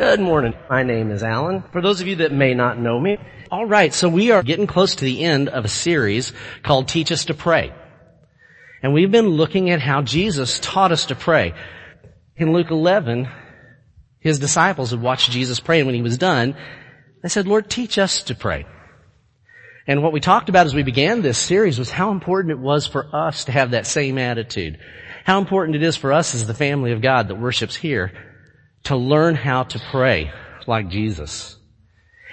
Good morning. My name is Alan. For those of you that may not know me, all right, so we are getting close to the end of a series called Teach Us to Pray. And we've been looking at how Jesus taught us to pray. In Luke 11, his disciples had watched Jesus pray and when he was done, they said, Lord, teach us to pray. And what we talked about as we began this series was how important it was for us to have that same attitude. How important it is for us as the family of God that worships here to learn how to pray like Jesus.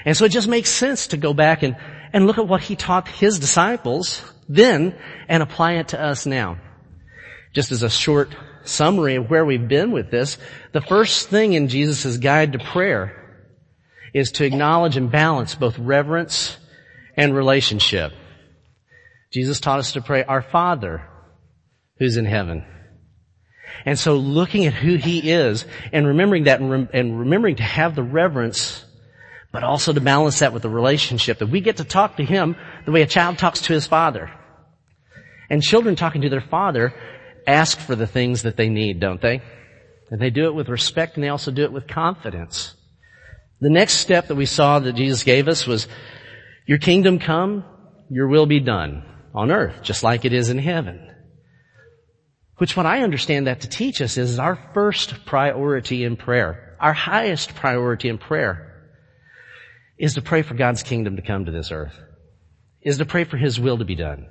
And so it just makes sense to go back and, and look at what he taught his disciples then and apply it to us now. Just as a short summary of where we've been with this, the first thing in Jesus' guide to prayer is to acknowledge and balance both reverence and relationship. Jesus taught us to pray, our Father who's in heaven. And so looking at who He is and remembering that and, rem- and remembering to have the reverence, but also to balance that with the relationship that we get to talk to Him the way a child talks to his father. And children talking to their father ask for the things that they need, don't they? And they do it with respect and they also do it with confidence. The next step that we saw that Jesus gave us was, your kingdom come, your will be done on earth, just like it is in heaven. Which what I understand that to teach us is our first priority in prayer. Our highest priority in prayer is to pray for God's kingdom to come to this earth. Is to pray for His will to be done.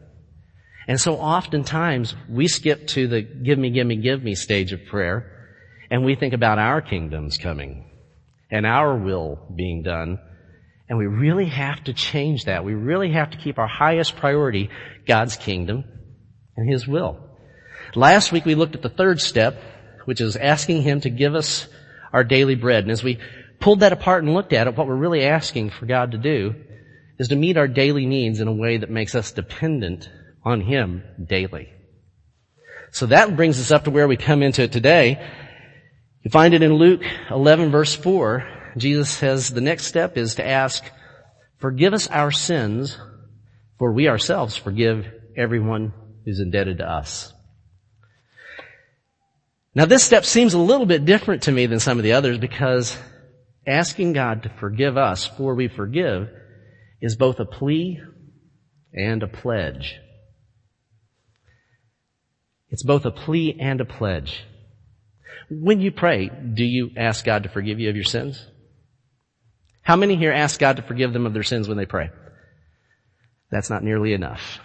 And so oftentimes we skip to the give me, give me, give me stage of prayer and we think about our kingdoms coming and our will being done. And we really have to change that. We really have to keep our highest priority God's kingdom and His will. Last week we looked at the third step, which is asking Him to give us our daily bread. And as we pulled that apart and looked at it, what we're really asking for God to do is to meet our daily needs in a way that makes us dependent on Him daily. So that brings us up to where we come into it today. You find it in Luke 11 verse 4. Jesus says the next step is to ask, forgive us our sins, for we ourselves forgive everyone who's indebted to us. Now this step seems a little bit different to me than some of the others because asking God to forgive us for we forgive is both a plea and a pledge. It's both a plea and a pledge. When you pray, do you ask God to forgive you of your sins? How many here ask God to forgive them of their sins when they pray? That's not nearly enough.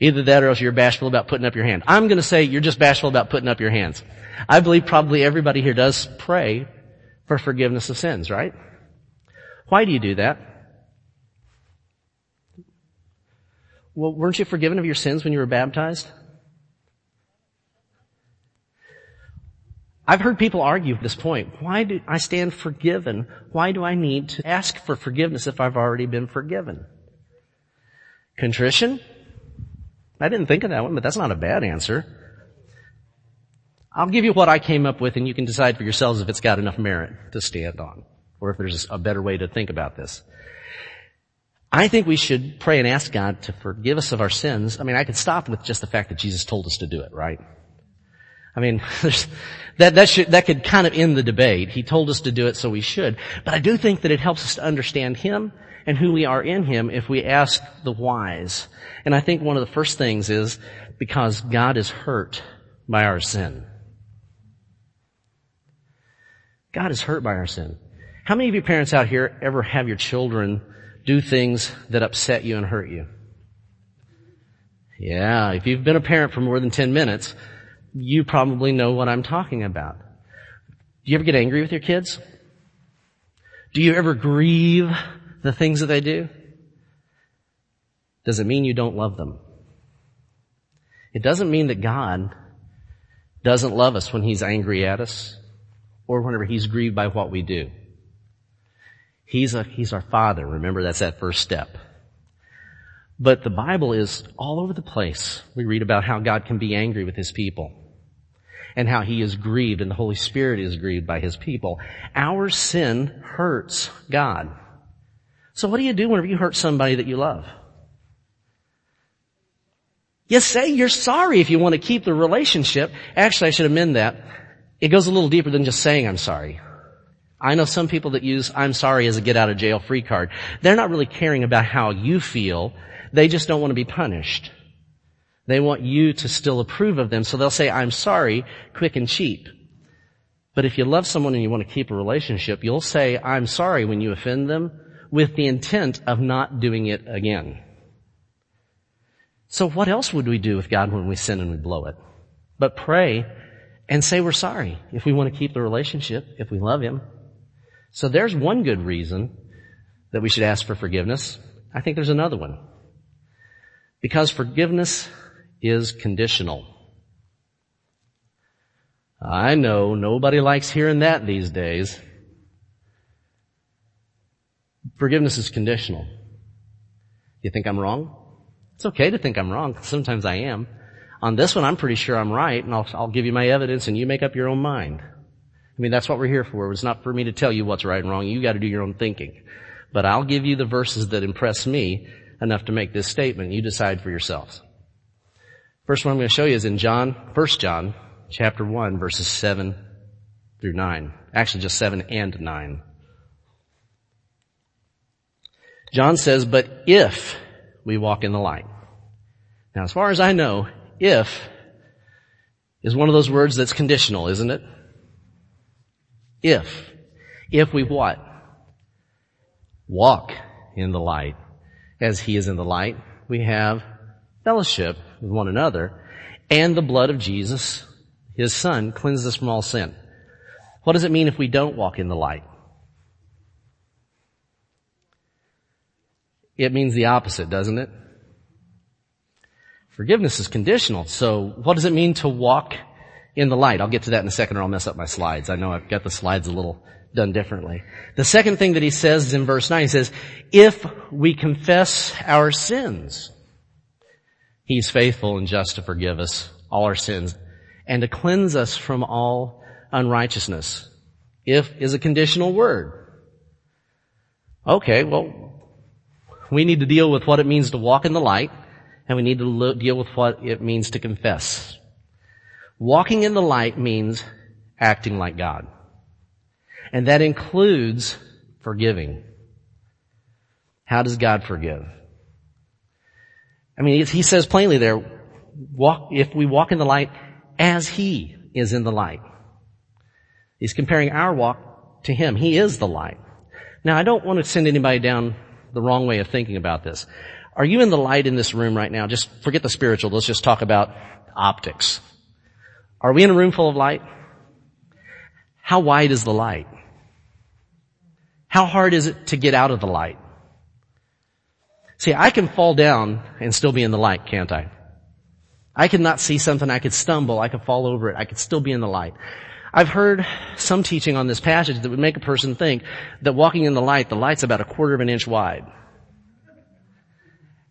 Either that or else you're bashful about putting up your hand. I'm gonna say you're just bashful about putting up your hands. I believe probably everybody here does pray for forgiveness of sins, right? Why do you do that? Well, weren't you forgiven of your sins when you were baptized? I've heard people argue this point. Why do I stand forgiven? Why do I need to ask for forgiveness if I've already been forgiven? Contrition? I didn't think of that one, but that's not a bad answer. I'll give you what I came up with and you can decide for yourselves if it's got enough merit to stand on or if there's a better way to think about this. I think we should pray and ask God to forgive us of our sins. I mean, I could stop with just the fact that Jesus told us to do it, right? I mean, that, that should, that could kind of end the debate. He told us to do it, so we should. But I do think that it helps us to understand Him and who we are in Him if we ask the whys. And I think one of the first things is because God is hurt by our sin. God is hurt by our sin. How many of you parents out here ever have your children do things that upset you and hurt you? Yeah, if you've been a parent for more than 10 minutes, you probably know what I'm talking about. Do you ever get angry with your kids? Do you ever grieve the things that they do? Does it mean you don't love them? It doesn't mean that God doesn't love us when He's angry at us or whenever He's grieved by what we do. He's a, He's our Father. Remember, that's that first step. But the Bible is all over the place. We read about how God can be angry with His people and how He is grieved and the Holy Spirit is grieved by His people. Our sin hurts God. So what do you do whenever you hurt somebody that you love? You say you're sorry if you want to keep the relationship. Actually, I should amend that. It goes a little deeper than just saying I'm sorry. I know some people that use I'm sorry as a get out of jail free card. They're not really caring about how you feel. They just don't want to be punished. They want you to still approve of them, so they'll say I'm sorry quick and cheap. But if you love someone and you want to keep a relationship, you'll say I'm sorry when you offend them with the intent of not doing it again. So what else would we do with God when we sin and we blow it? But pray and say we're sorry if we want to keep the relationship, if we love Him. So there's one good reason that we should ask for forgiveness. I think there's another one. Because forgiveness is conditional. I know nobody likes hearing that these days. Forgiveness is conditional. You think I'm wrong? It's okay to think I'm wrong. Sometimes I am. On this one, I'm pretty sure I'm right, and I'll, I'll give you my evidence, and you make up your own mind. I mean, that's what we're here for. It's not for me to tell you what's right and wrong. You got to do your own thinking. But I'll give you the verses that impress me enough to make this statement. You decide for yourselves. First one I'm going to show you is in John, 1 John, chapter 1, verses 7 through 9. Actually, just 7 and 9. John says, but if we walk in the light. Now, as far as I know, if is one of those words that's conditional, isn't it? If. If we what? Walk in the light as he is in the light. We have fellowship with one another and the blood of Jesus, his son, cleanses us from all sin. What does it mean if we don't walk in the light? It means the opposite, doesn't it? Forgiveness is conditional. So what does it mean to walk in the light? I'll get to that in a second or I'll mess up my slides. I know I've got the slides a little done differently. The second thing that he says is in verse 9. He says, if we confess our sins, he's faithful and just to forgive us all our sins and to cleanse us from all unrighteousness. If is a conditional word. Okay, well, we need to deal with what it means to walk in the light and we need to lo- deal with what it means to confess. Walking in the light means acting like God. And that includes forgiving. How does God forgive? I mean, he says plainly there, walk, if we walk in the light as He is in the light. He's comparing our walk to Him. He is the light. Now, I don't want to send anybody down the wrong way of thinking about this. Are you in the light in this room right now? Just forget the spiritual. Let's just talk about optics. Are we in a room full of light? How wide is the light? How hard is it to get out of the light? See, I can fall down and still be in the light, can't I? I could not see something, I could stumble, I could fall over it, I could still be in the light. I've heard some teaching on this passage that would make a person think that walking in the light, the light's about a quarter of an inch wide.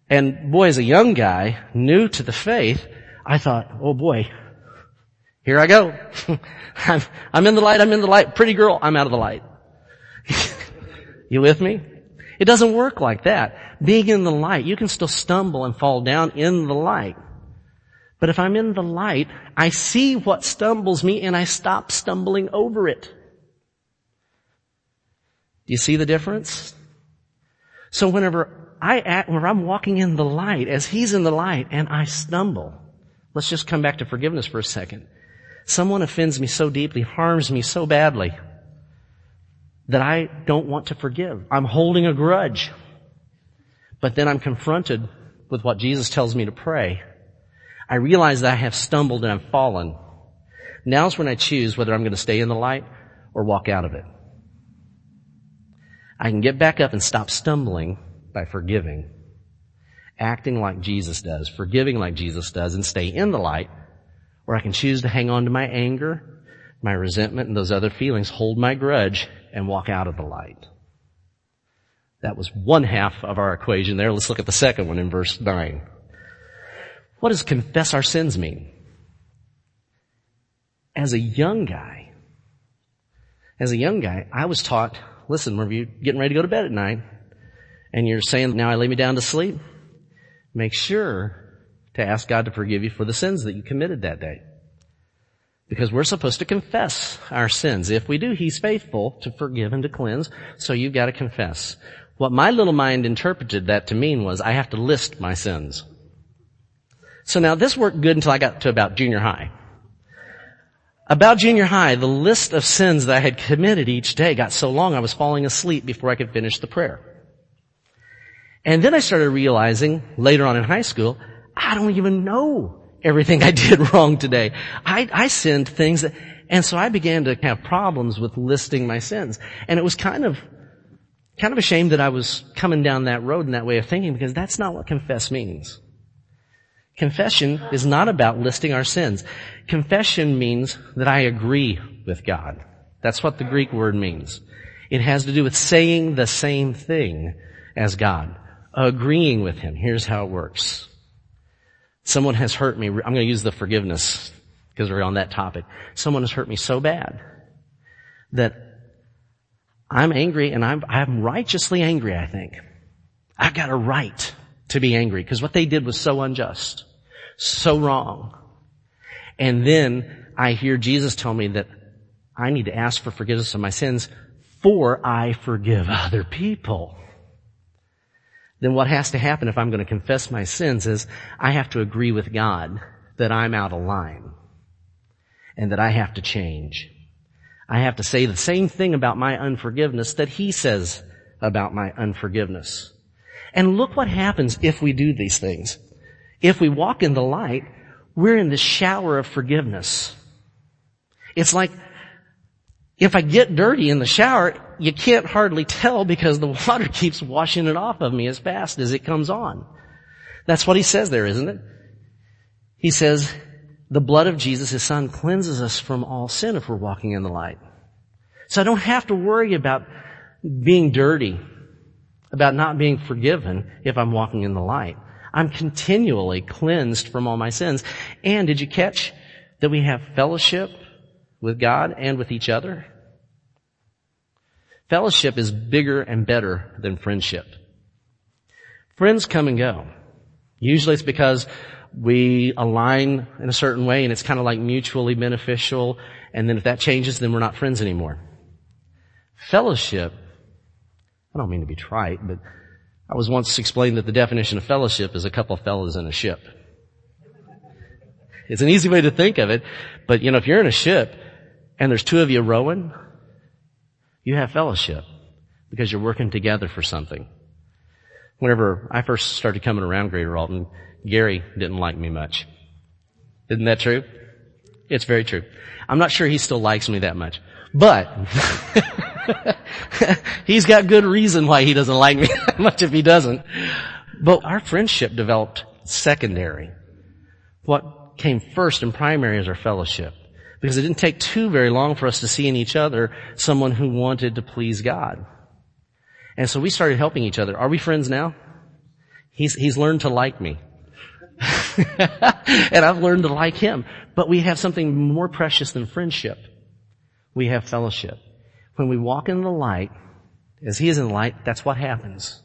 And boy, as a young guy, new to the faith, I thought, oh boy, here I go. I'm, I'm in the light, I'm in the light. Pretty girl, I'm out of the light. you with me? It doesn't work like that. Being in the light, you can still stumble and fall down in the light. But if I'm in the light, I see what stumbles me and I stop stumbling over it. Do you see the difference? So whenever I act, where I'm walking in the light, as He's in the light, and I stumble. Let's just come back to forgiveness for a second. Someone offends me so deeply, harms me so badly, that I don't want to forgive. I'm holding a grudge. But then I'm confronted with what Jesus tells me to pray. I realize that I have stumbled and I've fallen. Now's when I choose whether I'm going to stay in the light or walk out of it. I can get back up and stop stumbling by forgiving. Acting like Jesus does, forgiving like Jesus does, and stay in the light, or I can choose to hang on to my anger, my resentment, and those other feelings, hold my grudge, and walk out of the light. That was one half of our equation there. Let's look at the second one in verse 9. What does confess our sins mean? As a young guy, as a young guy, I was taught, listen, were you're getting ready to go to bed at night, and you're saying, now I lay me down to sleep, make sure to ask God to forgive you for the sins that you committed that day. Because we're supposed to confess our sins. If we do, He's faithful to forgive and to cleanse, so you've got to confess. What my little mind interpreted that to mean was I have to list my sins. So now this worked good until I got to about junior high. About junior high, the list of sins that I had committed each day got so long I was falling asleep before I could finish the prayer. And then I started realizing later on in high school, I don't even know everything I did wrong today. I, I sinned things that, and so I began to have problems with listing my sins. And it was kind of, kind of a shame that I was coming down that road in that way of thinking because that's not what confess means. Confession is not about listing our sins. Confession means that I agree with God. That's what the Greek word means. It has to do with saying the same thing as God. Agreeing with Him. Here's how it works. Someone has hurt me. I'm going to use the forgiveness because we're on that topic. Someone has hurt me so bad that I'm angry and I'm, I'm righteously angry, I think. I've got a right to be angry because what they did was so unjust so wrong. And then I hear Jesus tell me that I need to ask for forgiveness of my sins for I forgive other people. Then what has to happen if I'm going to confess my sins is I have to agree with God that I'm out of line and that I have to change. I have to say the same thing about my unforgiveness that He says about my unforgiveness. And look what happens if we do these things. If we walk in the light, we're in the shower of forgiveness. It's like, if I get dirty in the shower, you can't hardly tell because the water keeps washing it off of me as fast as it comes on. That's what he says there, isn't it? He says, the blood of Jesus, his son, cleanses us from all sin if we're walking in the light. So I don't have to worry about being dirty, about not being forgiven if I'm walking in the light. I'm continually cleansed from all my sins. And did you catch that we have fellowship with God and with each other? Fellowship is bigger and better than friendship. Friends come and go. Usually it's because we align in a certain way and it's kind of like mutually beneficial. And then if that changes, then we're not friends anymore. Fellowship, I don't mean to be trite, but I was once explained that the definition of fellowship is a couple of fellas in a ship. It's an easy way to think of it, but you know, if you're in a ship and there's two of you rowing, you have fellowship because you're working together for something. Whenever I first started coming around Greater Alton, Gary didn't like me much. Isn't that true? It's very true. I'm not sure he still likes me that much. But, he's got good reason why he doesn't like me that much if he doesn't. But our friendship developed secondary. What came first and primary is our fellowship. Because it didn't take too very long for us to see in each other someone who wanted to please God. And so we started helping each other. Are we friends now? He's, he's learned to like me. and I've learned to like him. But we have something more precious than friendship. We have fellowship. When we walk in the light, as He is in light, that's what happens.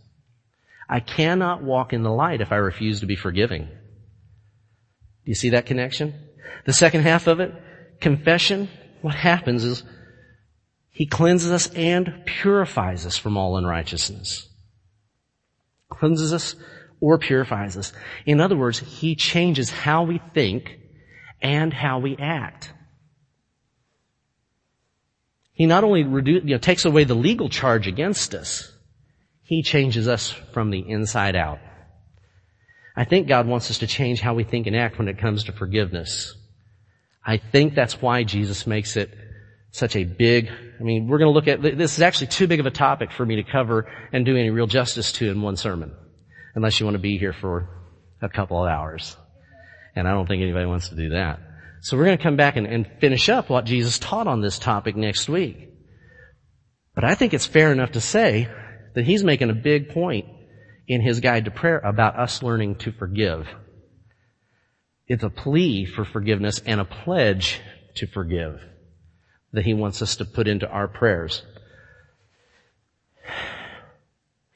I cannot walk in the light if I refuse to be forgiving. Do you see that connection? The second half of it, confession, what happens is He cleanses us and purifies us from all unrighteousness. Cleanses us or purifies us. In other words, He changes how we think and how we act. He not only reduce, you know, takes away the legal charge against us, He changes us from the inside out. I think God wants us to change how we think and act when it comes to forgiveness. I think that's why Jesus makes it such a big, I mean, we're going to look at, this is actually too big of a topic for me to cover and do any real justice to in one sermon. Unless you want to be here for a couple of hours. And I don't think anybody wants to do that. So we're going to come back and, and finish up what Jesus taught on this topic next week. But I think it's fair enough to say that he's making a big point in his guide to prayer about us learning to forgive. It's a plea for forgiveness and a pledge to forgive that he wants us to put into our prayers.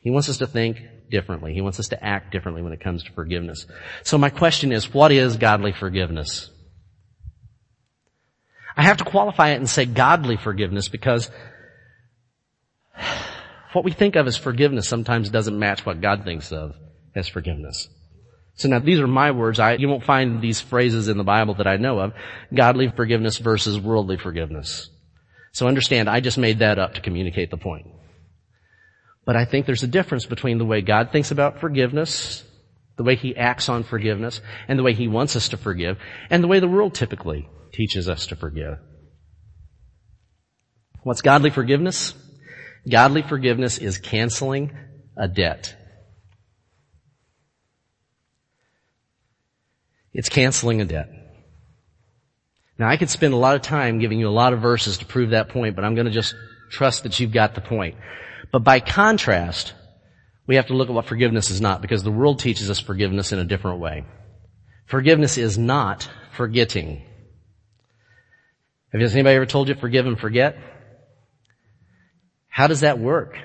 He wants us to think differently. He wants us to act differently when it comes to forgiveness. So my question is, what is godly forgiveness? I have to qualify it and say godly forgiveness because what we think of as forgiveness sometimes doesn't match what God thinks of as forgiveness. So now these are my words. I, you won't find these phrases in the Bible that I know of. Godly forgiveness versus worldly forgiveness. So understand, I just made that up to communicate the point. But I think there's a difference between the way God thinks about forgiveness, the way He acts on forgiveness, and the way He wants us to forgive, and the way the world typically teaches us to forgive. What's godly forgiveness? Godly forgiveness is canceling a debt. It's canceling a debt. Now I could spend a lot of time giving you a lot of verses to prove that point, but I'm going to just trust that you've got the point. But by contrast, we have to look at what forgiveness is not because the world teaches us forgiveness in a different way. Forgiveness is not forgetting. Have anybody ever told you forgive and forget? How does that work?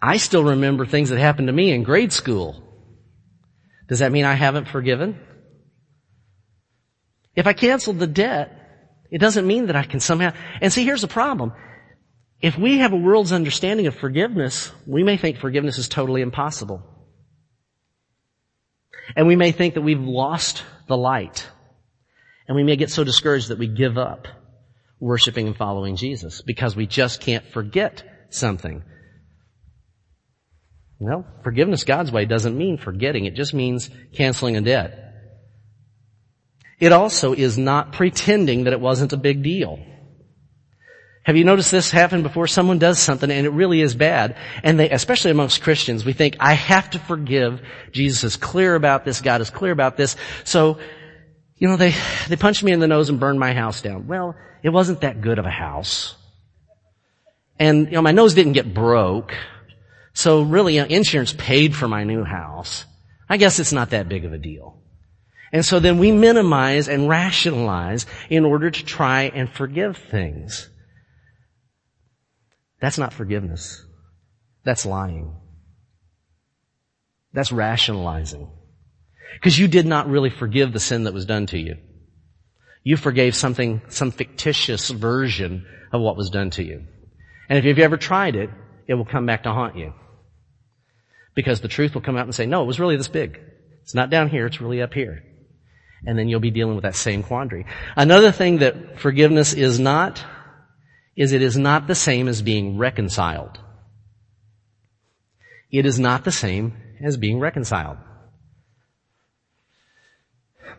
I still remember things that happened to me in grade school. Does that mean I haven't forgiven? If I canceled the debt, it doesn't mean that I can somehow, and see here's the problem. If we have a world's understanding of forgiveness, we may think forgiveness is totally impossible. And we may think that we've lost the light. And we may get so discouraged that we give up worshiping and following Jesus because we just can't forget something. Well, forgiveness God's way doesn't mean forgetting. It just means canceling a debt. It also is not pretending that it wasn't a big deal. Have you noticed this happen before someone does something and it really is bad? And they, especially amongst Christians, we think, I have to forgive. Jesus is clear about this. God is clear about this. So, you know, they, they punched me in the nose and burned my house down. Well, it wasn't that good of a house. And, you know, my nose didn't get broke. So really, you know, insurance paid for my new house. I guess it's not that big of a deal. And so then we minimize and rationalize in order to try and forgive things. That's not forgiveness. That's lying. That's rationalizing. Because you did not really forgive the sin that was done to you. You forgave something, some fictitious version of what was done to you. And if you've ever tried it, it will come back to haunt you. Because the truth will come out and say, no, it was really this big. It's not down here, it's really up here and then you'll be dealing with that same quandary. Another thing that forgiveness is not, is it is not the same as being reconciled. It is not the same as being reconciled.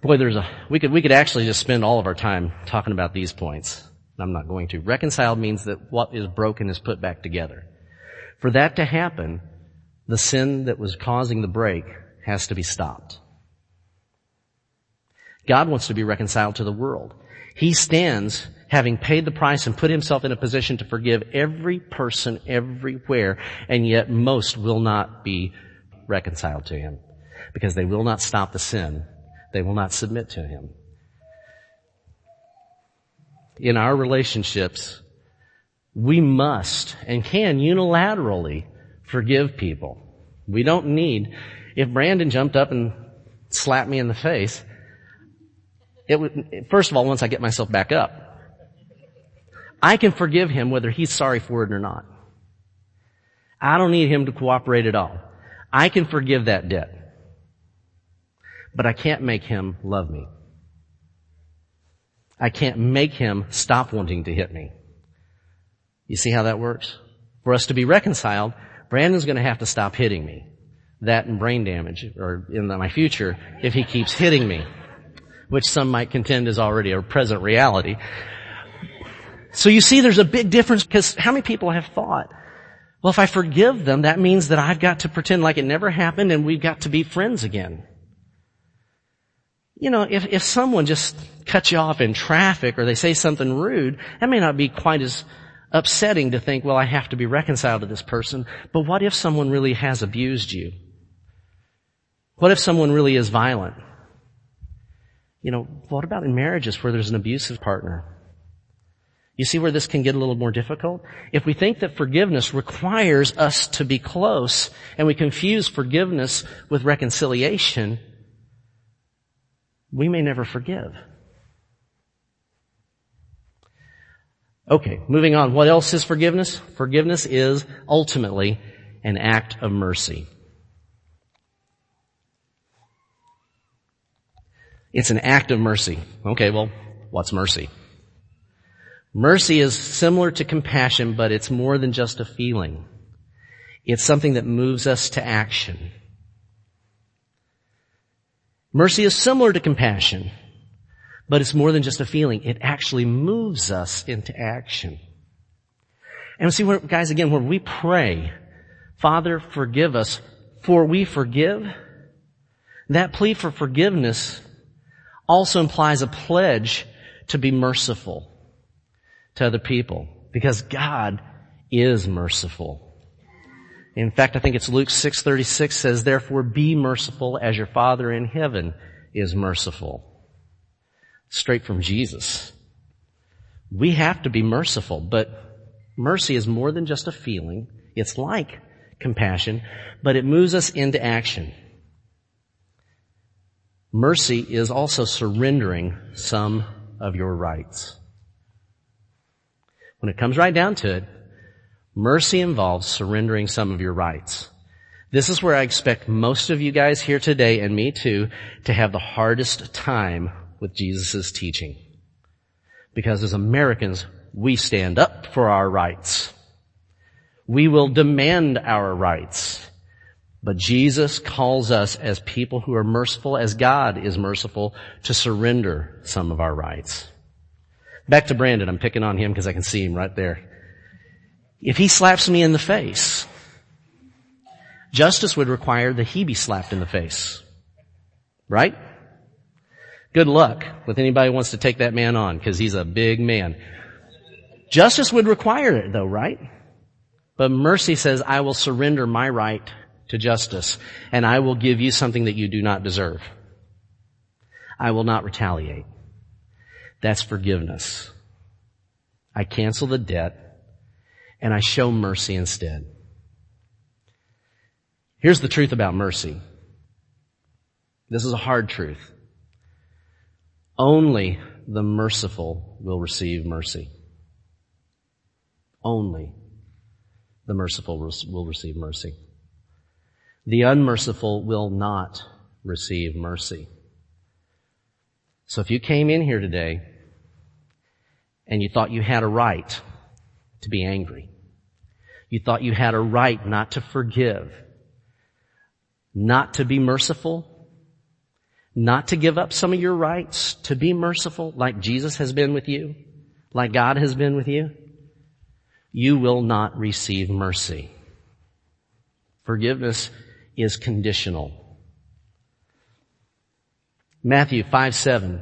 Boy, there's a, we could, we could actually just spend all of our time talking about these points. I'm not going to. Reconciled means that what is broken is put back together. For that to happen, the sin that was causing the break has to be stopped. God wants to be reconciled to the world. He stands having paid the price and put himself in a position to forgive every person everywhere, and yet most will not be reconciled to him because they will not stop the sin. They will not submit to him. In our relationships, we must and can unilaterally forgive people. We don't need, if Brandon jumped up and slapped me in the face, it would, first of all, once I get myself back up, I can forgive him whether he's sorry for it or not. I don't need him to cooperate at all. I can forgive that debt. But I can't make him love me. I can't make him stop wanting to hit me. You see how that works? For us to be reconciled, Brandon's gonna have to stop hitting me. That and brain damage, or in my future, if he keeps hitting me which some might contend is already a present reality. So you see there's a big difference because how many people have thought, well, if I forgive them, that means that I've got to pretend like it never happened and we've got to be friends again. You know, if, if someone just cuts you off in traffic or they say something rude, that may not be quite as upsetting to think, well, I have to be reconciled to this person. But what if someone really has abused you? What if someone really is violent? You know, what about in marriages where there's an abusive partner? You see where this can get a little more difficult? If we think that forgiveness requires us to be close and we confuse forgiveness with reconciliation, we may never forgive. Okay, moving on. What else is forgiveness? Forgiveness is ultimately an act of mercy. It's an act of mercy. Okay, well, what's mercy? Mercy is similar to compassion, but it's more than just a feeling. It's something that moves us to action. Mercy is similar to compassion, but it's more than just a feeling. It actually moves us into action. And see, guys, again, when we pray, Father, forgive us, for we forgive, that plea for forgiveness also implies a pledge to be merciful to other people because God is merciful. In fact, I think it's Luke 6:36 says, "Therefore be merciful as your Father in heaven is merciful." Straight from Jesus. We have to be merciful, but mercy is more than just a feeling. It's like compassion, but it moves us into action. Mercy is also surrendering some of your rights. When it comes right down to it, mercy involves surrendering some of your rights. This is where I expect most of you guys here today, and me too, to have the hardest time with Jesus' teaching. Because as Americans, we stand up for our rights. We will demand our rights. But Jesus calls us as people who are merciful as God is merciful to surrender some of our rights. Back to Brandon. I'm picking on him because I can see him right there. If he slaps me in the face, justice would require that he be slapped in the face. Right? Good luck with anybody who wants to take that man on because he's a big man. Justice would require it though, right? But mercy says, I will surrender my right to justice and I will give you something that you do not deserve. I will not retaliate. That's forgiveness. I cancel the debt and I show mercy instead. Here's the truth about mercy. This is a hard truth. Only the merciful will receive mercy. Only the merciful will receive mercy. The unmerciful will not receive mercy. So if you came in here today and you thought you had a right to be angry, you thought you had a right not to forgive, not to be merciful, not to give up some of your rights, to be merciful like Jesus has been with you, like God has been with you, you will not receive mercy. Forgiveness is conditional. Matthew 5, 7.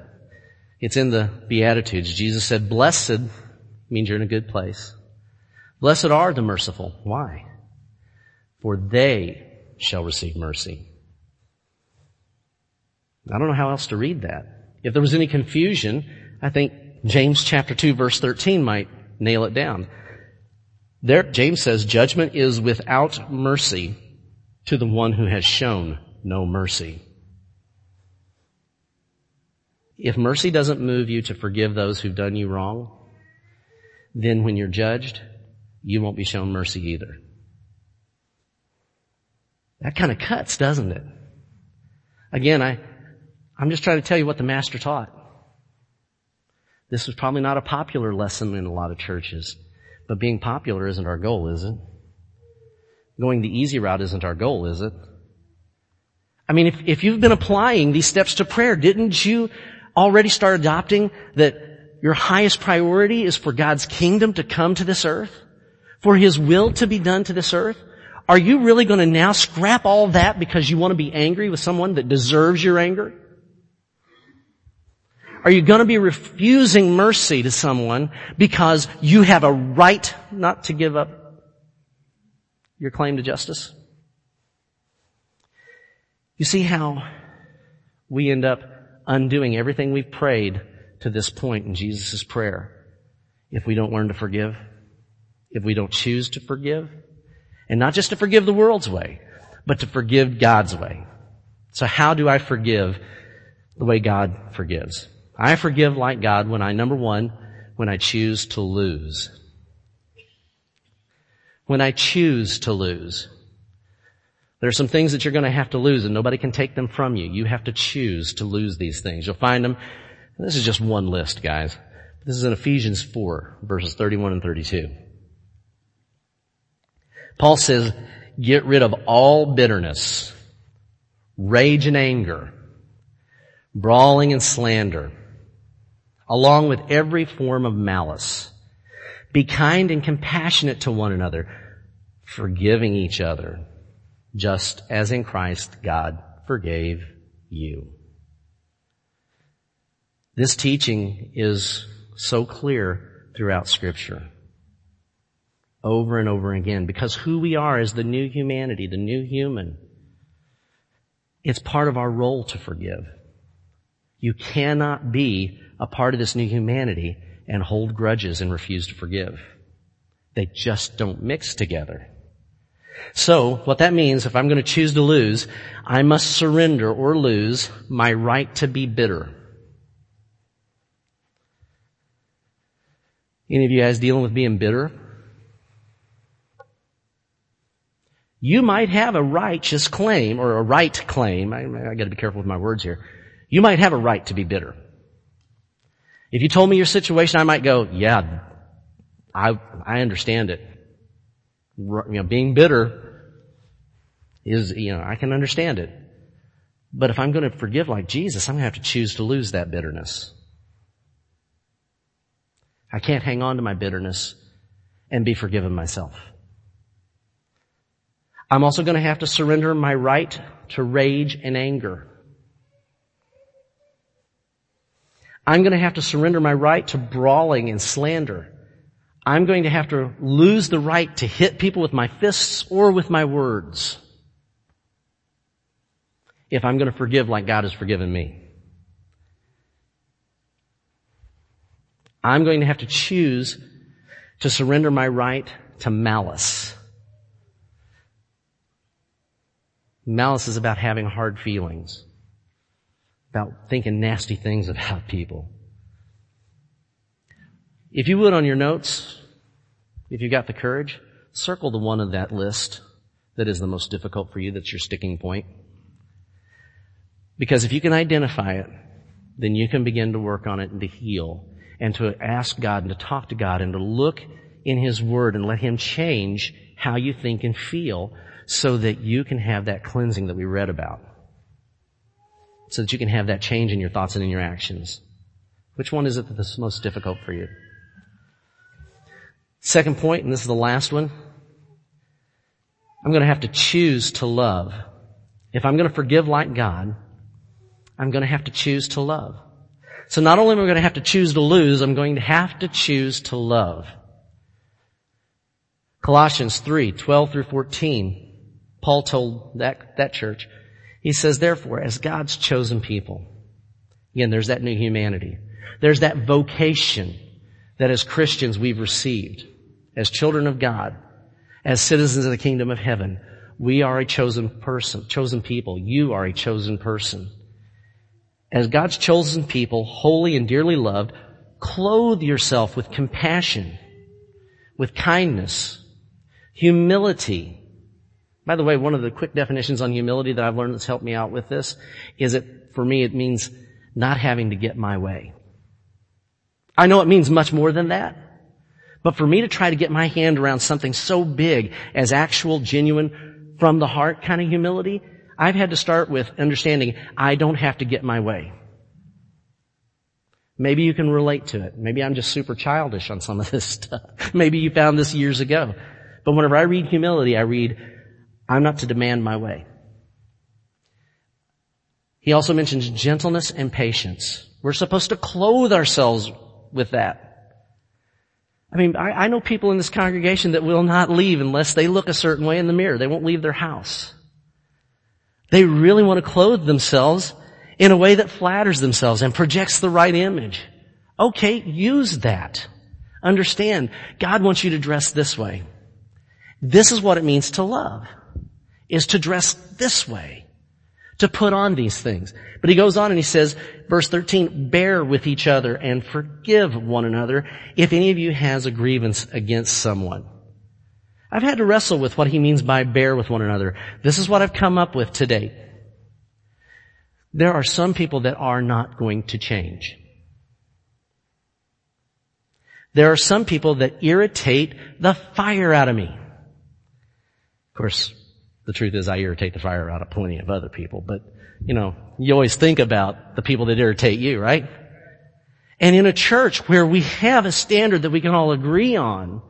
It's in the Beatitudes. Jesus said, blessed means you're in a good place. Blessed are the merciful. Why? For they shall receive mercy. I don't know how else to read that. If there was any confusion, I think James chapter 2 verse 13 might nail it down. There, James says, judgment is without mercy to the one who has shown no mercy. If mercy doesn't move you to forgive those who've done you wrong, then when you're judged, you won't be shown mercy either. That kind of cuts, doesn't it? Again, I, I'm just trying to tell you what the master taught. This was probably not a popular lesson in a lot of churches, but being popular isn't our goal, is it? Going the easy route isn't our goal, is it? I mean, if, if you've been applying these steps to prayer, didn't you already start adopting that your highest priority is for God's kingdom to come to this earth? For His will to be done to this earth? Are you really going to now scrap all that because you want to be angry with someone that deserves your anger? Are you going to be refusing mercy to someone because you have a right not to give up your claim to justice? You see how we end up undoing everything we've prayed to this point in Jesus' prayer if we don't learn to forgive, if we don't choose to forgive, and not just to forgive the world's way, but to forgive God's way. So how do I forgive the way God forgives? I forgive like God when I, number one, when I choose to lose. When I choose to lose. There are some things that you're going to have to lose and nobody can take them from you. You have to choose to lose these things. You'll find them. This is just one list, guys. This is in Ephesians 4, verses 31 and 32. Paul says, get rid of all bitterness, rage and anger, brawling and slander, along with every form of malice. Be kind and compassionate to one another, forgiving each other, just as in Christ God forgave you. This teaching is so clear throughout scripture. Over and over again. Because who we are is the new humanity, the new human. It's part of our role to forgive. You cannot be a part of this new humanity and hold grudges and refuse to forgive. They just don't mix together. So, what that means, if I'm going to choose to lose, I must surrender or lose my right to be bitter. Any of you guys dealing with being bitter? You might have a righteous claim or a right claim. I, I gotta be careful with my words here. You might have a right to be bitter. If you told me your situation, I might go, yeah, I, I understand it. You know, being bitter is, you know, I can understand it. But if I'm going to forgive like Jesus, I'm going to have to choose to lose that bitterness. I can't hang on to my bitterness and be forgiven myself. I'm also going to have to surrender my right to rage and anger. I'm going to have to surrender my right to brawling and slander. I'm going to have to lose the right to hit people with my fists or with my words. If I'm going to forgive like God has forgiven me. I'm going to have to choose to surrender my right to malice. Malice is about having hard feelings, about thinking nasty things about people. If you would on your notes, if you've got the courage, circle the one of that list that is the most difficult for you, that's your sticking point. Because if you can identify it, then you can begin to work on it and to heal and to ask God and to talk to God and to look in His Word and let Him change how you think and feel so that you can have that cleansing that we read about. So that you can have that change in your thoughts and in your actions. Which one is it that's most difficult for you? Second point, and this is the last one. I'm going to have to choose to love. If I'm going to forgive like God, I'm going to have to choose to love. So not only am I going to have to choose to lose, I'm going to have to choose to love. Colossians 3, 12 through 14, Paul told that, that church, he says, therefore, as God's chosen people, again, there's that new humanity. There's that vocation that as Christians we've received, as children of God, as citizens of the kingdom of heaven. We are a chosen person, chosen people. You are a chosen person as God's chosen people, holy and dearly loved, clothe yourself with compassion, with kindness, humility. By the way, one of the quick definitions on humility that I've learned that's helped me out with this is that for me it means not having to get my way. I know it means much more than that. But for me to try to get my hand around something so big as actual, genuine, from the heart kind of humility, I've had to start with understanding I don't have to get my way. Maybe you can relate to it. Maybe I'm just super childish on some of this stuff. Maybe you found this years ago. But whenever I read humility, I read, I'm not to demand my way. He also mentions gentleness and patience. We're supposed to clothe ourselves with that. I mean, I, I know people in this congregation that will not leave unless they look a certain way in the mirror. They won't leave their house. They really want to clothe themselves in a way that flatters themselves and projects the right image. Okay, use that. Understand, God wants you to dress this way. This is what it means to love, is to dress this way. to put on these things. But he goes on and he says, verse 13, bear with each other and forgive one another if any of you has a grievance against someone. I've had to wrestle with what he means by bear with one another. This is what I've come up with today. There are some people that are not going to change. There are some people that irritate the fire out of me. Of course, the truth is I irritate the fire out of plenty of other people, but you know, you always think about the people that irritate you, right? And in a church where we have a standard that we can all agree on,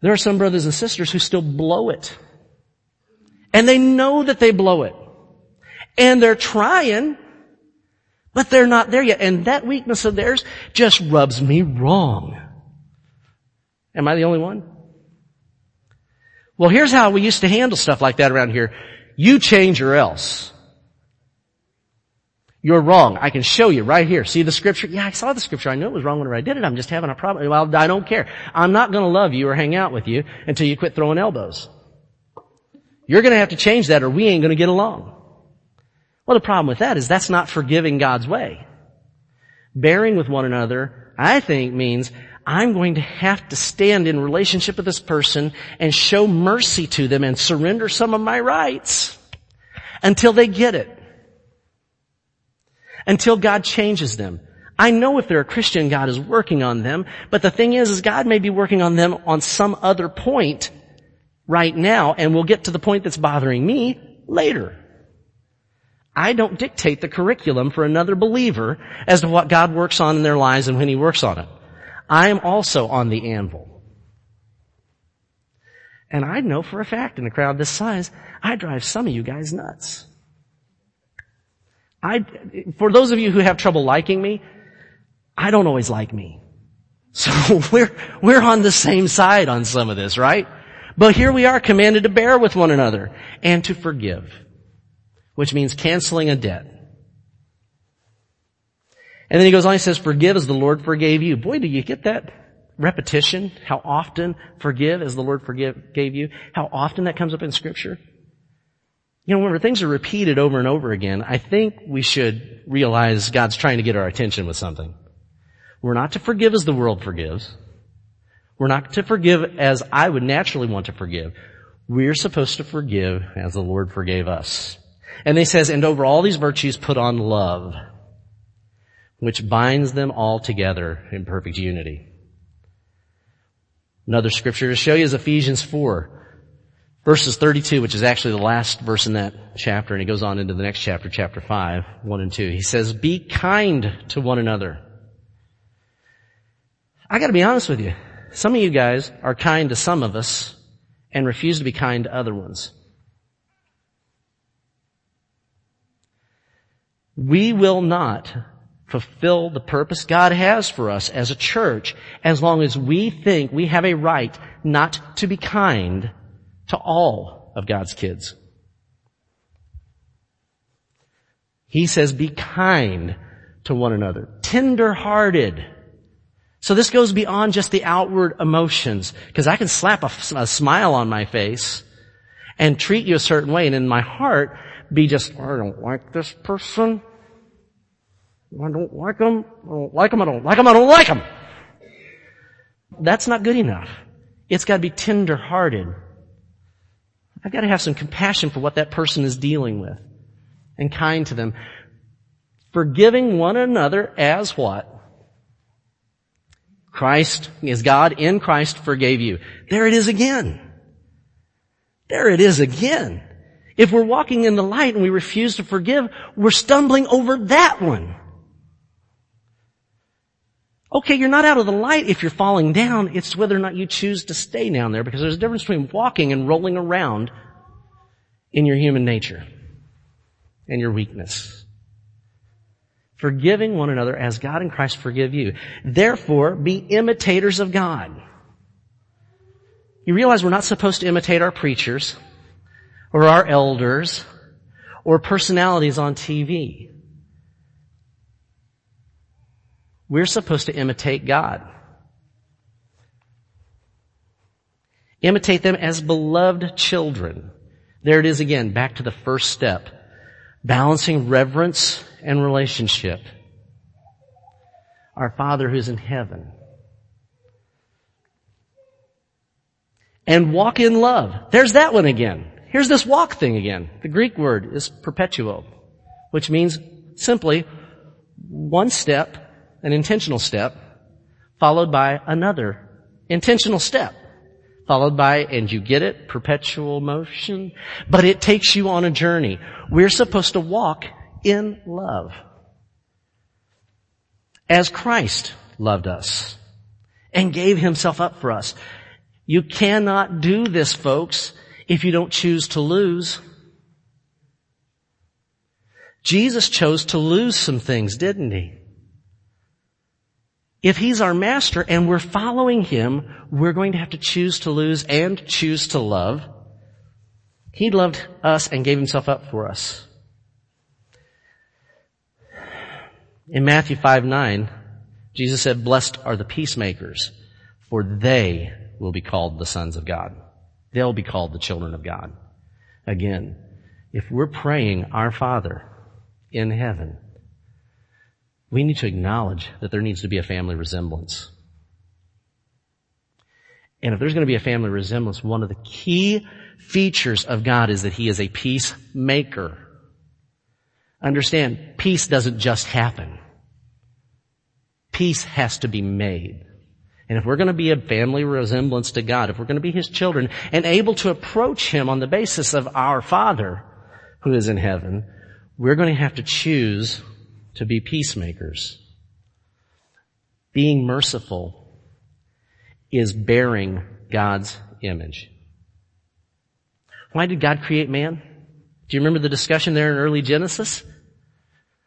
there are some brothers and sisters who still blow it. And they know that they blow it. And they're trying, but they're not there yet. And that weakness of theirs just rubs me wrong. Am I the only one? Well, here's how we used to handle stuff like that around here. You change or else. You're wrong. I can show you right here. See the scripture? Yeah, I saw the scripture. I knew it was wrong when I did it. I'm just having a problem. Well, I don't care. I'm not going to love you or hang out with you until you quit throwing elbows. You're going to have to change that or we ain't going to get along. Well, the problem with that is that's not forgiving God's way. Bearing with one another, I think means I'm going to have to stand in relationship with this person and show mercy to them and surrender some of my rights until they get it. Until God changes them. I know if they're a Christian, God is working on them, but the thing is, is God may be working on them on some other point right now, and we'll get to the point that's bothering me later. I don't dictate the curriculum for another believer as to what God works on in their lives and when He works on it. I am also on the anvil. And I know for a fact in a crowd this size, I drive some of you guys nuts. I, for those of you who have trouble liking me, I don't always like me. So we're, we're on the same side on some of this, right? But here we are commanded to bear with one another and to forgive, which means canceling a debt. And then he goes on, he says, forgive as the Lord forgave you. Boy, do you get that repetition? How often forgive as the Lord forgive, gave you? How often that comes up in scripture? You know, whenever things are repeated over and over again, I think we should realize God's trying to get our attention with something. We're not to forgive as the world forgives. We're not to forgive as I would naturally want to forgive. We're supposed to forgive as the Lord forgave us. And he says, and over all these virtues put on love which binds them all together in perfect unity. Another scripture to show you is Ephesians 4, verses 32, which is actually the last verse in that chapter, and he goes on into the next chapter, chapter 5, 1 and 2. He says, be kind to one another. I gotta be honest with you. Some of you guys are kind to some of us and refuse to be kind to other ones. We will not fulfill the purpose God has for us as a church as long as we think we have a right not to be kind to all of God's kids. He says be kind to one another, tender hearted. So this goes beyond just the outward emotions because I can slap a, a, smile on my face and treat you a certain way and in my heart be just, I don't like this person. I don't like them. I don't like them. I don't like them. I don't like them. That's not good enough. It's got to be tender hearted. I've got to have some compassion for what that person is dealing with and kind to them. Forgiving one another as what? Christ is God in Christ forgave you. There it is again. There it is again. If we're walking in the light and we refuse to forgive, we're stumbling over that one. Okay, you're not out of the light if you're falling down. It's whether or not you choose to stay down there because there's a difference between walking and rolling around in your human nature and your weakness. Forgiving one another as God and Christ forgive you. Therefore, be imitators of God. You realize we're not supposed to imitate our preachers or our elders or personalities on TV. We're supposed to imitate God. Imitate them as beloved children. There it is again, back to the first step Balancing reverence and relationship. Our Father who's in heaven. And walk in love. There's that one again. Here's this walk thing again. The Greek word is peripateo, which means simply one step, an intentional step, followed by another intentional step, followed by, and you get it, perpetual motion, but it takes you on a journey. We're supposed to walk in love. As Christ loved us and gave himself up for us. You cannot do this, folks, if you don't choose to lose. Jesus chose to lose some things, didn't he? If he's our master and we're following him, we're going to have to choose to lose and choose to love. He loved us and gave himself up for us. In Matthew 5, 9, Jesus said, blessed are the peacemakers, for they will be called the sons of God. They'll be called the children of God. Again, if we're praying our Father in heaven, we need to acknowledge that there needs to be a family resemblance. And if there's going to be a family resemblance, one of the key features of God is that He is a peacemaker. Understand, peace doesn't just happen. Peace has to be made. And if we're going to be a family resemblance to God, if we're going to be His children and able to approach Him on the basis of our Father who is in heaven, we're going to have to choose to be peacemakers. Being merciful is bearing God's image. Why did God create man? Do you remember the discussion there in early Genesis?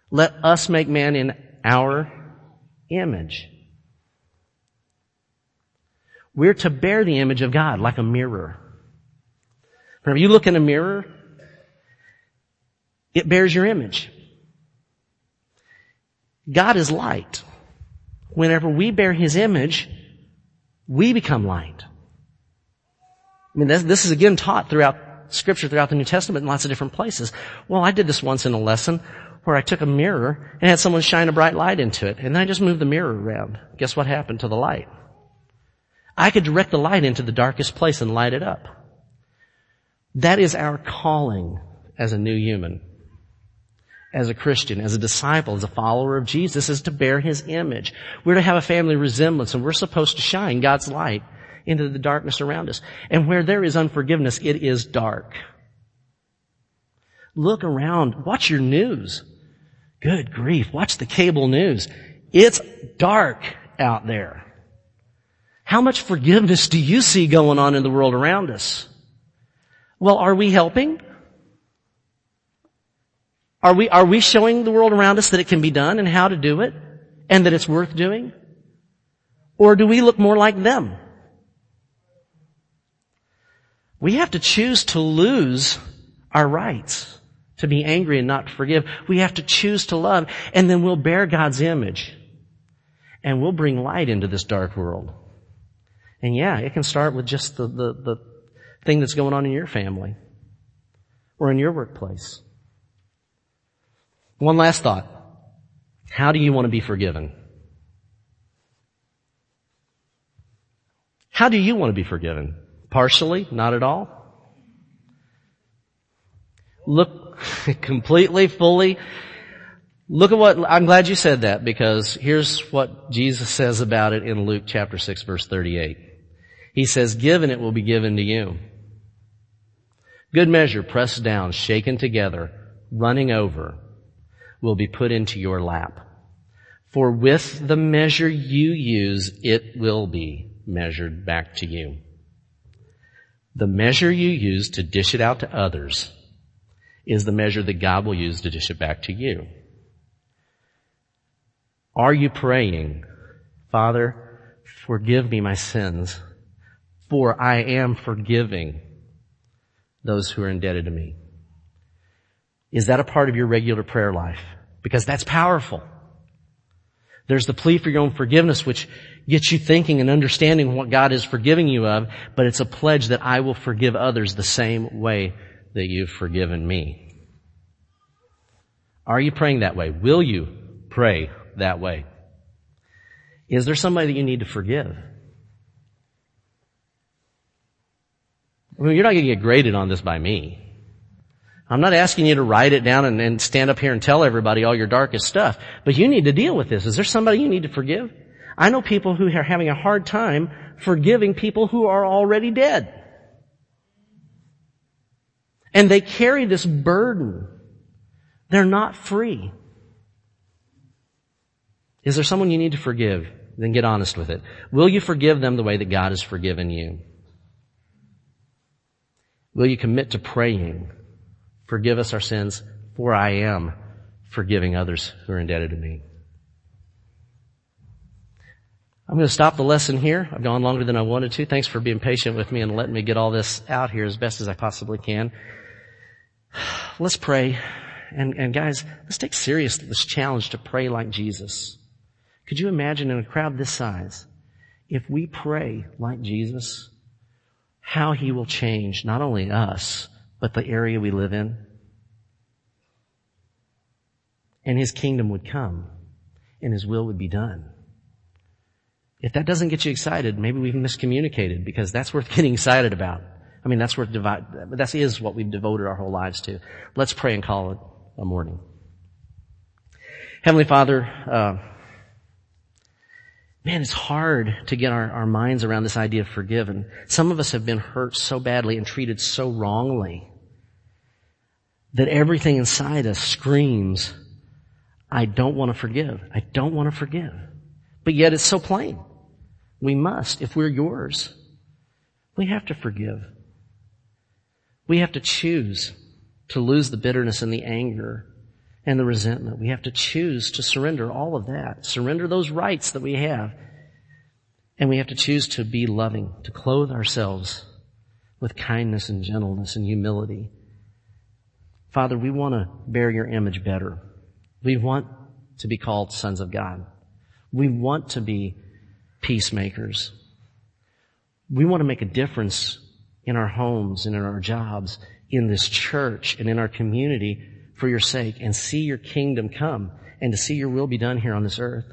Let us make man in our image. We're to bear the image of God like a mirror. Whenever you look in a mirror, it bears your image. God is light. Whenever we bear His image, we become light. I mean, this, is again taught throughout scripture, throughout the New Testament in lots of different places. Well, I did this once in a lesson where I took a mirror and had someone shine a bright light into it, and then I just moved the mirror around. Guess what happened to the light? I could direct the light into the darkest place and light it up. That is our calling as a new human. As a Christian, as a disciple, as a follower of Jesus is to bear His image. We're to have a family resemblance and we're supposed to shine God's light into the darkness around us. And where there is unforgiveness, it is dark. Look around. Watch your news. Good grief. Watch the cable news. It's dark out there. How much forgiveness do you see going on in the world around us? Well, are we helping? Are we, are we showing the world around us that it can be done and how to do it and that it's worth doing? Or do we look more like them? We have to choose to lose our rights to be angry and not forgive. We have to choose to love and then we'll bear God's image and we'll bring light into this dark world. And yeah, it can start with just the, the, the thing that's going on in your family or in your workplace. One last thought. How do you want to be forgiven? How do you want to be forgiven? Partially? Not at all? Look completely, fully. Look at what, I'm glad you said that because here's what Jesus says about it in Luke chapter 6 verse 38. He says, given it will be given to you. Good measure, pressed down, shaken together, running over, will be put into your lap. For with the measure you use, it will be measured back to you. The measure you use to dish it out to others is the measure that God will use to dish it back to you. Are you praying, Father, forgive me my sins for I am forgiving those who are indebted to me. Is that a part of your regular prayer life? Because that's powerful. There's the plea for your own forgiveness, which gets you thinking and understanding what God is forgiving you of, but it's a pledge that I will forgive others the same way that you've forgiven me. Are you praying that way? Will you pray that way? Is there somebody that you need to forgive? I mean, you're not going to get graded on this by me. I'm not asking you to write it down and, and, stand up here and tell everybody all your darkest stuff, but you need to deal with this. Is there somebody you need to forgive? I know people who are having a hard time forgiving people who are already dead. And they carry this burden. They're not free. Is there someone you need to forgive? Then get honest with it. Will you forgive them the way that God has forgiven you? Will you commit to praying, forgive us our sins, for I am forgiving others who are indebted to me? I'm going to stop the lesson here. I've gone longer than I wanted to. Thanks for being patient with me and letting me get all this out here as best as I possibly can. Let's pray. And, and guys, let's take seriously this challenge to pray like Jesus. Could you imagine in a crowd this size, if we pray like Jesus, how he will change not only us, but the area we live in? And his kingdom would come and his will would be done. If that doesn't get you excited, maybe we've miscommunicated because that's worth getting excited about. I mean, that's worth divide, that is what we've devoted our whole lives to. Let's pray and call it a morning. Heavenly Father, uh, man, it's hard to get our, our minds around this idea of forgiven. Some of us have been hurt so badly and treated so wrongly that everything inside us screams, I don't want to forgive. I don't want to forgive. But yet it's so plain. We must, if we're yours. We have to forgive. We have to choose to lose the bitterness and the anger and the resentment. We have to choose to surrender all of that, surrender those rights that we have. And we have to choose to be loving, to clothe ourselves with kindness and gentleness and humility. Father, we want to bear your image better. We want to be called sons of God. We want to be peacemakers. We want to make a difference in our homes and in our jobs, in this church and in our community for your sake and see your kingdom come and to see your will be done here on this earth.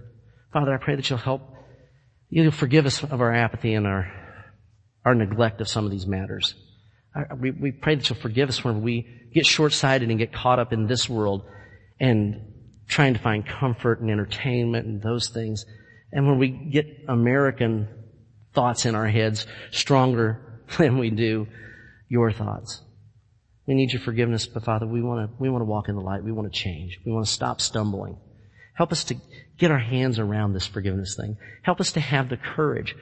Father, I pray that you'll help, you'll forgive us of our apathy and our, our neglect of some of these matters. I, we, we pray that you'll forgive us when we get short-sighted and get caught up in this world and trying to find comfort and entertainment and those things. And when we get American thoughts in our heads stronger than we do your thoughts. We need your forgiveness, but Father, we want to, we want to walk in the light. We want to change. We want to stop stumbling. Help us to get our hands around this forgiveness thing. Help us to have the courage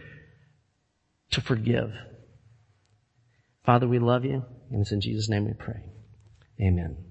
to forgive. Father, we love you, and it's in Jesus' name we pray. Amen.